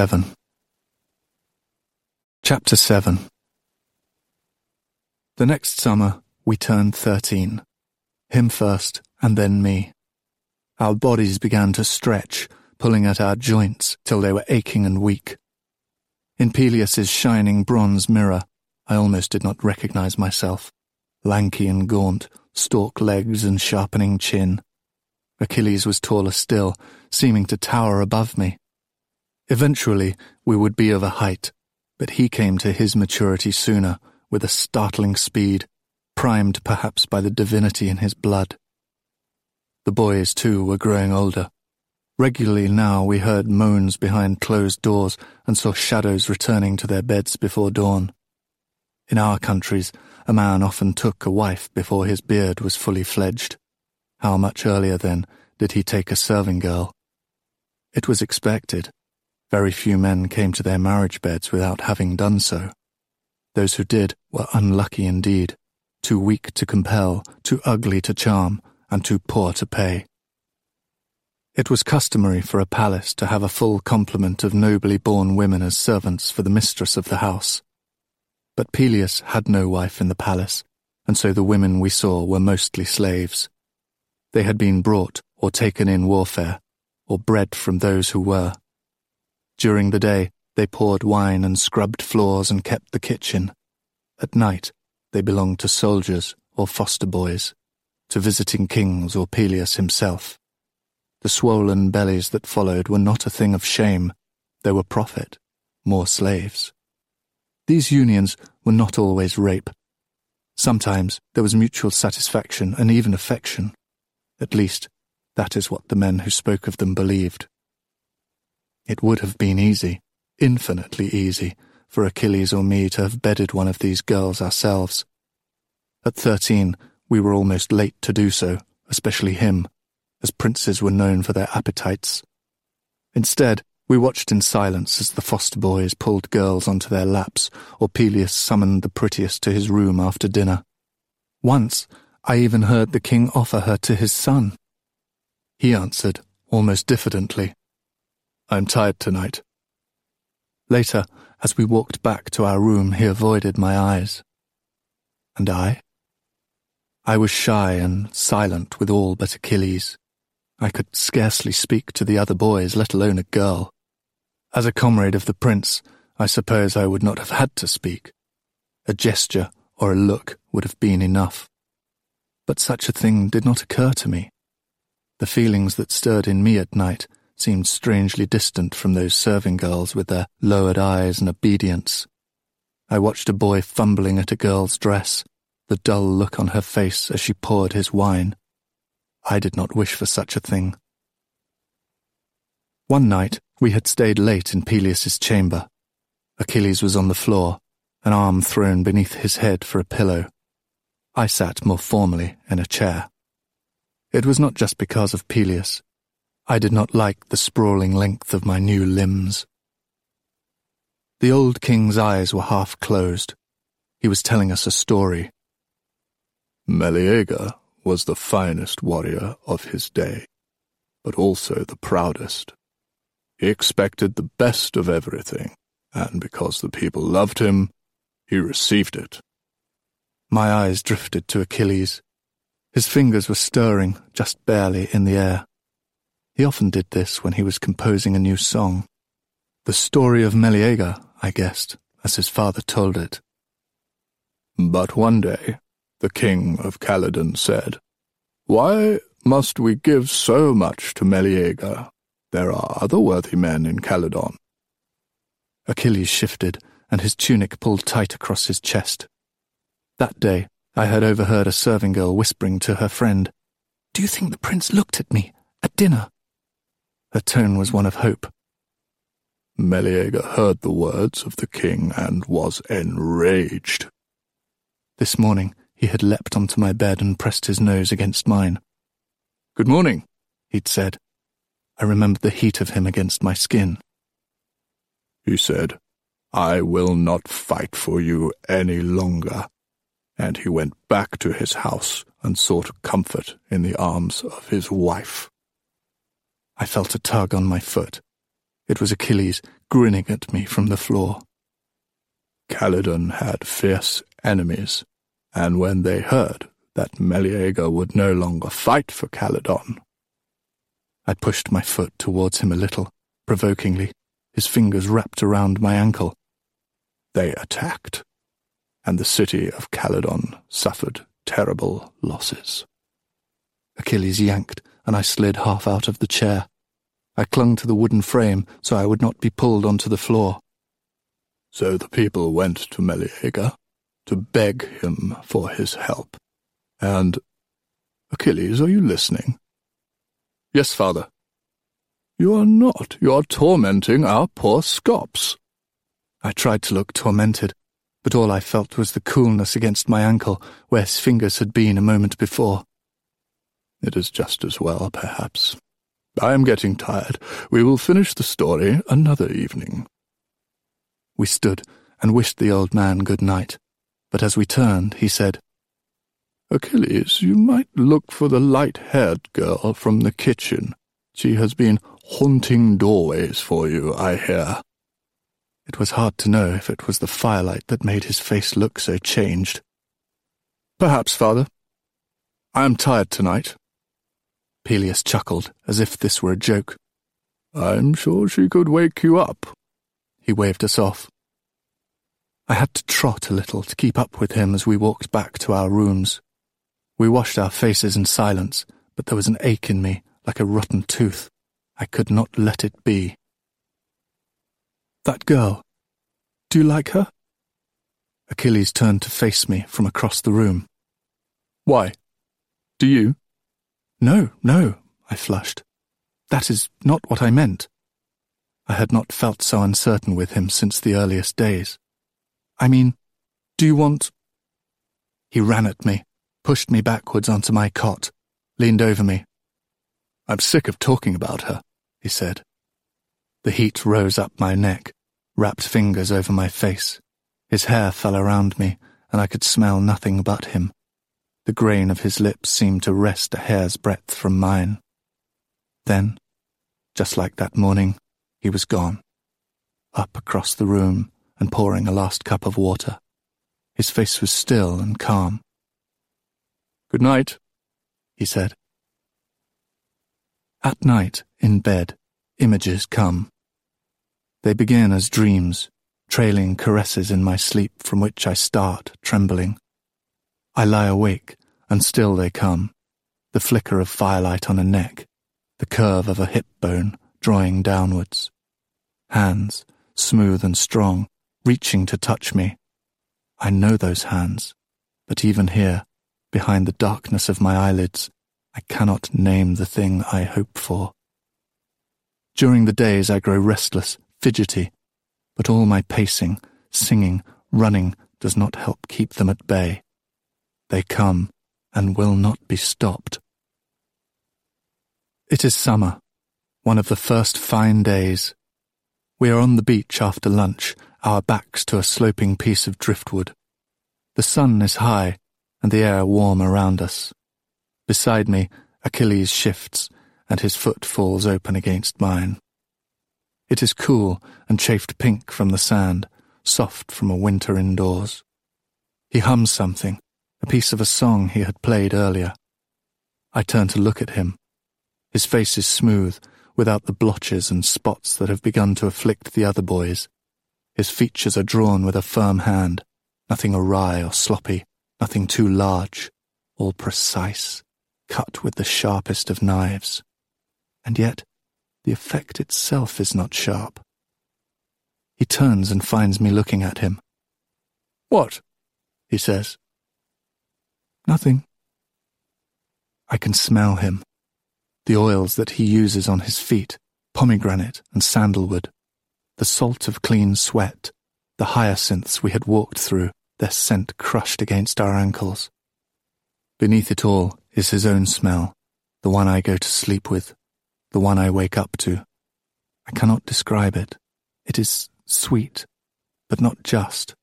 7 Chapter 7 The next summer, we turned 13. Him first, and then me. Our bodies began to stretch, pulling at our joints till they were aching and weak. In Peleus's shining bronze mirror, I almost did not recognize myself. Lanky and gaunt, stalk legs and sharpening chin. Achilles was taller still, seeming to tower above me. Eventually, we would be of a height, but he came to his maturity sooner, with a startling speed, primed perhaps by the divinity in his blood. The boys, too, were growing older. Regularly now we heard moans behind closed doors and saw shadows returning to their beds before dawn. In our countries, a man often took a wife before his beard was fully fledged. How much earlier, then, did he take a serving girl? It was expected. Very few men came to their marriage beds without having done so. Those who did were unlucky indeed, too weak to compel, too ugly to charm, and too poor to pay. It was customary for a palace to have a full complement of nobly born women as servants for the mistress of the house. But Peleus had no wife in the palace, and so the women we saw were mostly slaves. They had been brought or taken in warfare, or bred from those who were. During the day, they poured wine and scrubbed floors and kept the kitchen. At night, they belonged to soldiers or foster boys, to visiting kings or Peleus himself. The swollen bellies that followed were not a thing of shame, they were profit, more slaves. These unions were not always rape. Sometimes there was mutual satisfaction and even affection. At least, that is what the men who spoke of them believed. It would have been easy, infinitely easy, for Achilles or me to have bedded one of these girls ourselves. At thirteen, we were almost late to do so, especially him, as princes were known for their appetites. Instead, we watched in silence as the foster boys pulled girls onto their laps, or Peleus summoned the prettiest to his room after dinner. Once, I even heard the king offer her to his son. He answered, almost diffidently, I'm tired tonight. Later, as we walked back to our room, he avoided my eyes. And I? I was shy and silent with all but Achilles. I could scarcely speak to the other boys, let alone a girl. As a comrade of the prince, I suppose I would not have had to speak. A gesture or a look would have been enough. But such a thing did not occur to me. The feelings that stirred in me at night seemed strangely distant from those serving girls with their lowered eyes and obedience. I watched a boy fumbling at a girl's dress, the dull look on her face as she poured his wine. I did not wish for such a thing. One night, we had stayed late in Peleus's chamber. Achilles was on the floor, an arm thrown beneath his head for a pillow. I sat more formally in a chair. It was not just because of Peleus. I did not like the sprawling length of my new limbs. The old king's eyes were half closed. He was telling us a story. Meleager was the finest warrior of his day, but also the proudest. He expected the best of everything, and because the people loved him, he received it. My eyes drifted to Achilles. His fingers were stirring, just barely, in the air. He often did this when he was composing a new song. The story of Meleager, I guessed, as his father told it. But one day, the king of Calydon said, Why must we give so much to Meleager? There are other worthy men in Calydon. Achilles shifted, and his tunic pulled tight across his chest. That day, I had overheard a serving girl whispering to her friend, Do you think the prince looked at me at dinner? Her tone was one of hope. Meleager heard the words of the king and was enraged. This morning he had leapt onto my bed and pressed his nose against mine. Good morning, he'd said. I remembered the heat of him against my skin. He said, I will not fight for you any longer. And he went back to his house and sought comfort in the arms of his wife. I felt a tug on my foot. It was Achilles grinning at me from the floor. Calydon had fierce enemies, and when they heard that Meleager would no longer fight for Calydon, I pushed my foot towards him a little, provokingly, his fingers wrapped around my ankle. They attacked, and the city of Calydon suffered terrible losses. Achilles yanked, and I slid half out of the chair. I clung to the wooden frame so I would not be pulled onto the floor. So the people went to Meleager to beg him for his help. And, Achilles, are you listening? Yes, father. You are not. You are tormenting our poor Scops. I tried to look tormented, but all I felt was the coolness against my ankle where his fingers had been a moment before. It is just as well, perhaps. I am getting tired. We will finish the story another evening. We stood and wished the old man good night, but as we turned, he said, Achilles, you might look for the light-haired girl from the kitchen. She has been haunting doorways for you, I hear. It was hard to know if it was the firelight that made his face look so changed. Perhaps, father. I am tired tonight. Peleus chuckled, as if this were a joke. I'm sure she could wake you up. He waved us off. I had to trot a little to keep up with him as we walked back to our rooms. We washed our faces in silence, but there was an ache in me, like a rotten tooth. I could not let it be. That girl. Do you like her? Achilles turned to face me from across the room. Why? Do you? No, no, I flushed. That is not what I meant. I had not felt so uncertain with him since the earliest days. I mean, do you want... He ran at me, pushed me backwards onto my cot, leaned over me. I'm sick of talking about her, he said. The heat rose up my neck, wrapped fingers over my face. His hair fell around me, and I could smell nothing but him. The grain of his lips seemed to rest a hair's breadth from mine. Then, just like that morning, he was gone. Up across the room and pouring a last cup of water. His face was still and calm. Good night, he said. At night, in bed, images come. They begin as dreams, trailing caresses in my sleep from which I start trembling. I lie awake, and still they come. The flicker of firelight on a neck, the curve of a hip bone drawing downwards. Hands, smooth and strong, reaching to touch me. I know those hands, but even here, behind the darkness of my eyelids, I cannot name the thing I hope for. During the days I grow restless, fidgety, but all my pacing, singing, running does not help keep them at bay. They come and will not be stopped. It is summer, one of the first fine days. We are on the beach after lunch, our backs to a sloping piece of driftwood. The sun is high, and the air warm around us. Beside me, Achilles shifts, and his foot falls open against mine. It is cool and chafed pink from the sand, soft from a winter indoors. He hums something, a piece of a song he had played earlier. I turn to look at him. His face is smooth, without the blotches and spots that have begun to afflict the other boys. His features are drawn with a firm hand, nothing awry or sloppy, nothing too large, all precise, cut with the sharpest of knives. And yet, the effect itself is not sharp. He turns and finds me looking at him. What? he says. Nothing. I can smell him. The oils that he uses on his feet, pomegranate and sandalwood, the salt of clean sweat, the hyacinths we had walked through, their scent crushed against our ankles. Beneath it all is his own smell, the one I go to sleep with, the one I wake up to. I cannot describe it. It is sweet, but not just.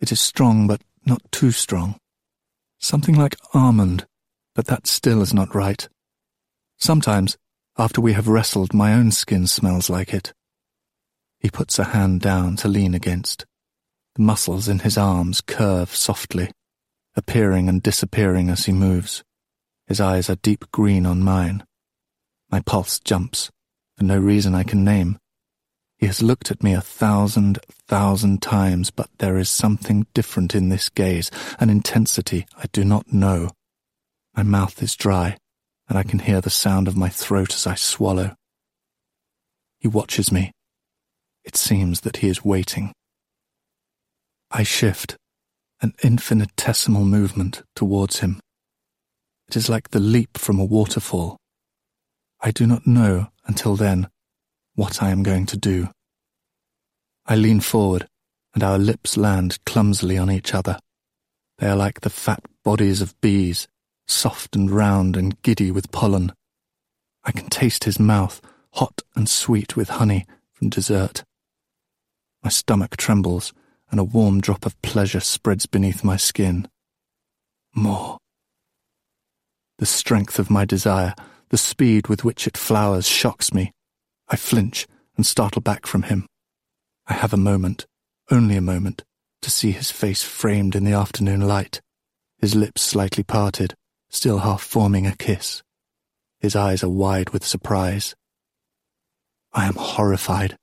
It is strong, but not too strong. Something like almond, but that still is not right. Sometimes, after we have wrestled, my own skin smells like it. He puts a hand down to lean against. The muscles in his arms curve softly, appearing and disappearing as he moves. His eyes are deep green on mine. My pulse jumps, for no reason I can name. He has looked at me a thousand, thousand times, but there is something different in this gaze, an intensity I do not know. My mouth is dry, and I can hear the sound of my throat as I swallow. He watches me. It seems that he is waiting. I shift, an infinitesimal movement towards him. It is like the leap from a waterfall. I do not know, until then, what I am going to do. I lean forward, and our lips land clumsily on each other. They are like the fat bodies of bees, soft and round and giddy with pollen. I can taste his mouth, hot and sweet with honey from dessert. My stomach trembles, and a warm drop of pleasure spreads beneath my skin. More. The strength of my desire, the speed with which it flowers, shocks me. I flinch and startle back from him. I have a moment, only a moment, to see his face framed in the afternoon light, his lips slightly parted, still half forming a kiss. His eyes are wide with surprise. I am horrified.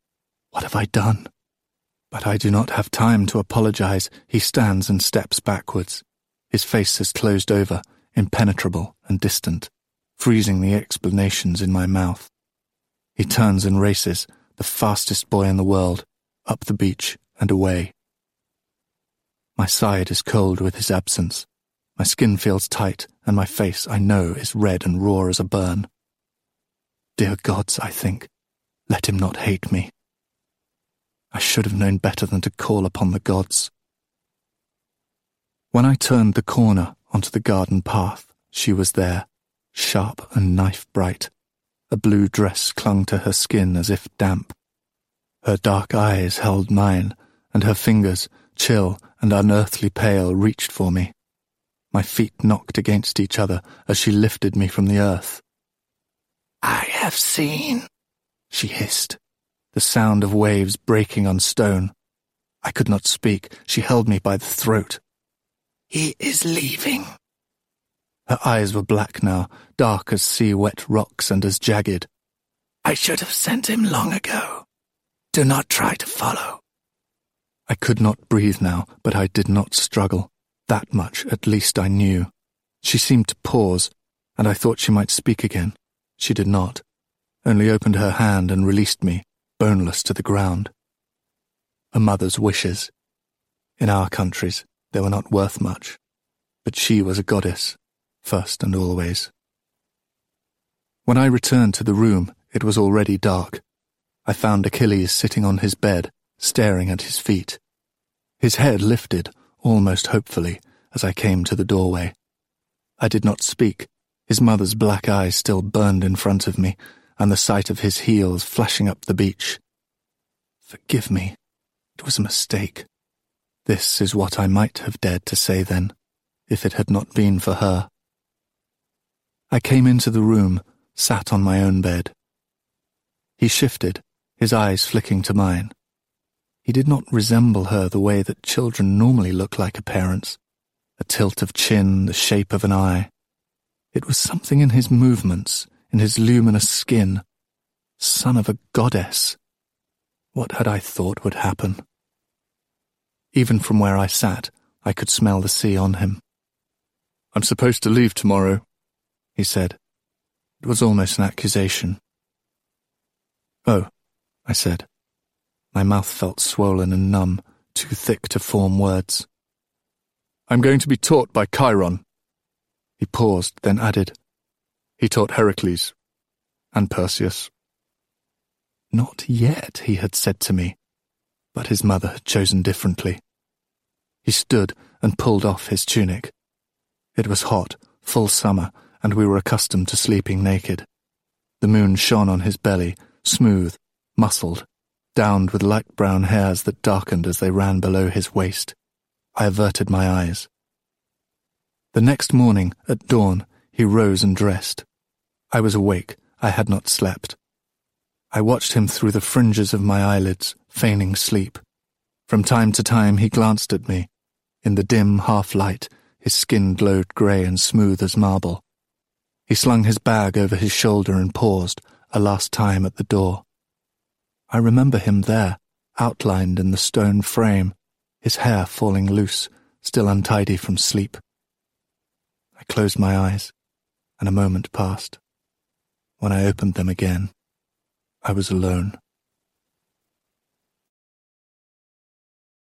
What have I done? But I do not have time to apologize. He stands and steps backwards. His face has closed over, impenetrable and distant, freezing the explanations in my mouth. He turns and races, the fastest boy in the world, up the beach and away. My side is cold with his absence. My skin feels tight, and my face, I know, is red and raw as a burn. Dear gods, I think, let him not hate me. I should have known better than to call upon the gods. When I turned the corner onto the garden path, she was there, sharp and knife bright. A blue dress clung to her skin as if damp. Her dark eyes held mine, and her fingers, chill and unearthly pale, reached for me. My feet knocked against each other as she lifted me from the earth. I have seen, she hissed, the sound of waves breaking on stone. I could not speak. She held me by the throat. He is leaving. Her eyes were black now, dark as sea-wet rocks and as jagged. I should have sent him long ago. Do not try to follow. I could not breathe now, but I did not struggle. That much, at least, I knew. She seemed to pause, and I thought she might speak again. She did not, only opened her hand and released me, boneless to the ground. A mother's wishes. In our countries, they were not worth much, but she was a goddess, first and always. When I returned to the room, it was already dark. I found Achilles sitting on his bed, staring at his feet. His head lifted, almost hopefully, as I came to the doorway. I did not speak. His mother's black eyes still burned in front of me, and the sight of his heels flashing up the beach. Forgive me. It was a mistake. This is what I might have dared to say then, if it had not been for her. I came into the room, sat on my own bed. He shifted, his eyes flicking to mine. He did not resemble her the way that children normally look like a parent's a tilt of chin, the shape of an eye. It was something in his movements, in his luminous skin. Son of a goddess. What had I thought would happen? Even from where I sat, I could smell the sea on him. I'm supposed to leave tomorrow, he said. It was almost an accusation. Oh, I said. My mouth felt swollen and numb, too thick to form words. I'm going to be taught by Chiron. He paused, then added, He taught Heracles and Perseus. Not yet, he had said to me, but his mother had chosen differently. He stood and pulled off his tunic. It was hot, full summer, and we were accustomed to sleeping naked. The moon shone on his belly, smooth, muscled, downed with light brown hairs that darkened as they ran below his waist. I averted my eyes. The next morning, at dawn, he rose and dressed. I was awake. I had not slept. I watched him through the fringes of my eyelids, feigning sleep. From time to time he glanced at me. In the dim half light, his skin glowed grey and smooth as marble. He slung his bag over his shoulder and paused, a last time at the door. I remember him there, outlined in the stone frame, his hair falling loose, still untidy from sleep. I closed my eyes, and a moment passed. When I opened them again, I was alone.